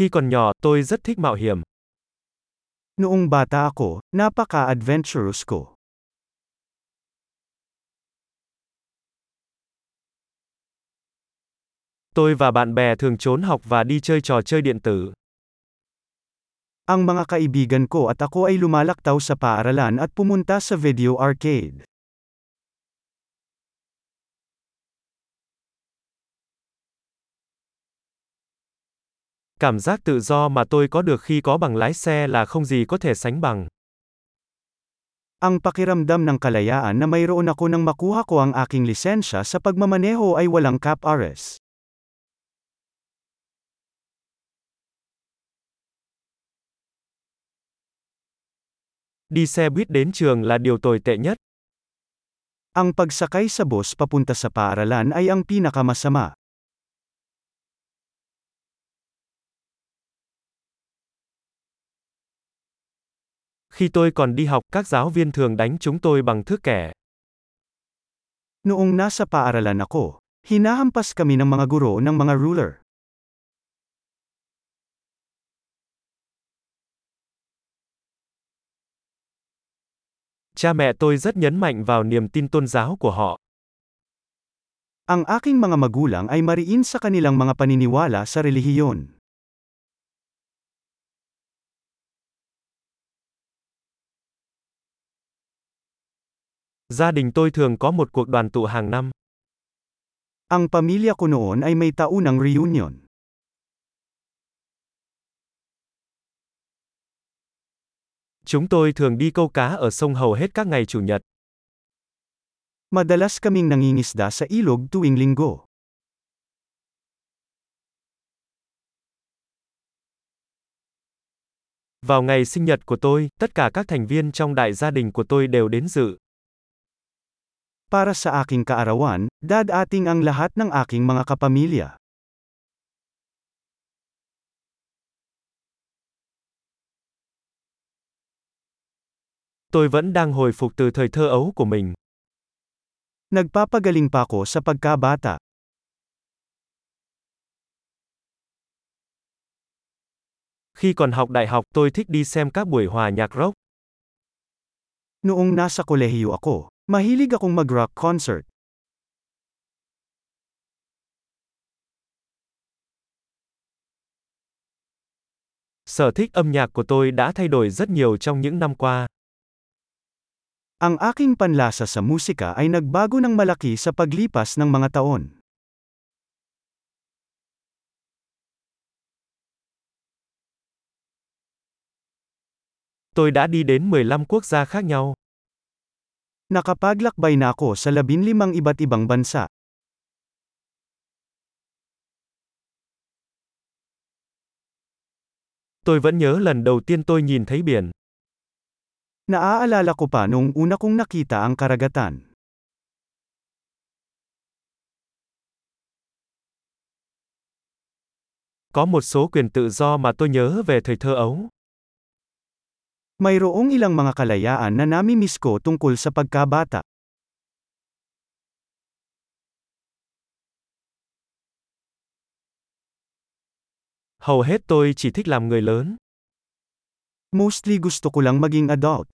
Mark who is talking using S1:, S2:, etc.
S1: Khi còn nhỏ, tôi rất thích mạo hiểm.
S2: Noong bata ako, napaka-adventurous ko.
S1: Tôi và bạn bè thường trốn học và đi chơi trò chơi điện tử.
S2: Ang mga kaibigan ko at ako ay lumalaktaw sa paaralan at pumunta sa video arcade.
S1: Cảm giác tự do mà tôi có được khi có bằng lái xe là không gì có thể sánh bằng.
S2: Ang pakiramdam ng kalayaan na mayroon ako nang makuha ko ang aking lisensya sa pagmamaneho ay walang cap-ares.
S1: Đi xe buýt đến trường là điều tồi tệ nhất.
S2: Ang pagsakay sa bus papunta sa paaralan ay ang pinakamasama.
S1: Khi tôi còn đi học, các giáo viên thường đánh chúng tôi bằng thước kẻ.
S2: Noong nasa paaralan ako, hinahampas kami ng mga guro ng mga ruler.
S1: Cha mẹ tôi rất nhấn mạnh vào niềm tin tôn giáo của họ.
S2: Ang aking mga magulang ay mariin sa kanilang mga paniniwala sa relihiyon.
S1: Gia đình tôi thường có một cuộc đoàn tụ hàng năm.
S2: Ang pamilya ko noon ay may taunang reunion.
S1: Chúng tôi thường đi câu cá ở sông hầu hết các ngày chủ nhật.
S2: Madalas kaming nangingisda sa ilog tuwing linggo.
S1: Vào ngày sinh nhật của tôi, tất cả các thành viên trong đại gia đình của tôi đều đến dự.
S2: Para sa aking kaarawan, dadating ang lahat ng aking mga kapamilya.
S1: Tôi vẫn đang hồi phục từ thời thơ ấu của mình.
S2: Nagpapagaling pa ako sa pagkabata.
S1: Khi còn học đại học, tôi thích đi xem các buổi hòa nhạc rock.
S2: Noong nasa kolehiyo ako, mahilig akong mag-rock concert.
S1: Sở thích âm nhạc của tôi đã thay đổi rất nhiều trong những năm qua.
S2: Ang aking panlasa sa musika ay nagbago ng malaki sa paglipas ng mga taon.
S1: Tôi đã đi đến 15 quốc gia khác nhau.
S2: Nakapaglakbay na ako sa 15 iba't ibang bansa.
S1: Tôi vẫn nhớ lần đầu tiên tôi nhìn thấy biển.
S2: Naaalala ko pa noong una kong nakita ang karagatan.
S1: Có một số quyền tự do mà tôi nhớ về thời thơ ấu.
S2: Mayroong ilang mga kalayaan na namimiss ko tungkol sa pagkabata.
S1: Hầu hết tôi chỉ thích làm người lớn.
S2: Mostly gusto ko lang maging adult.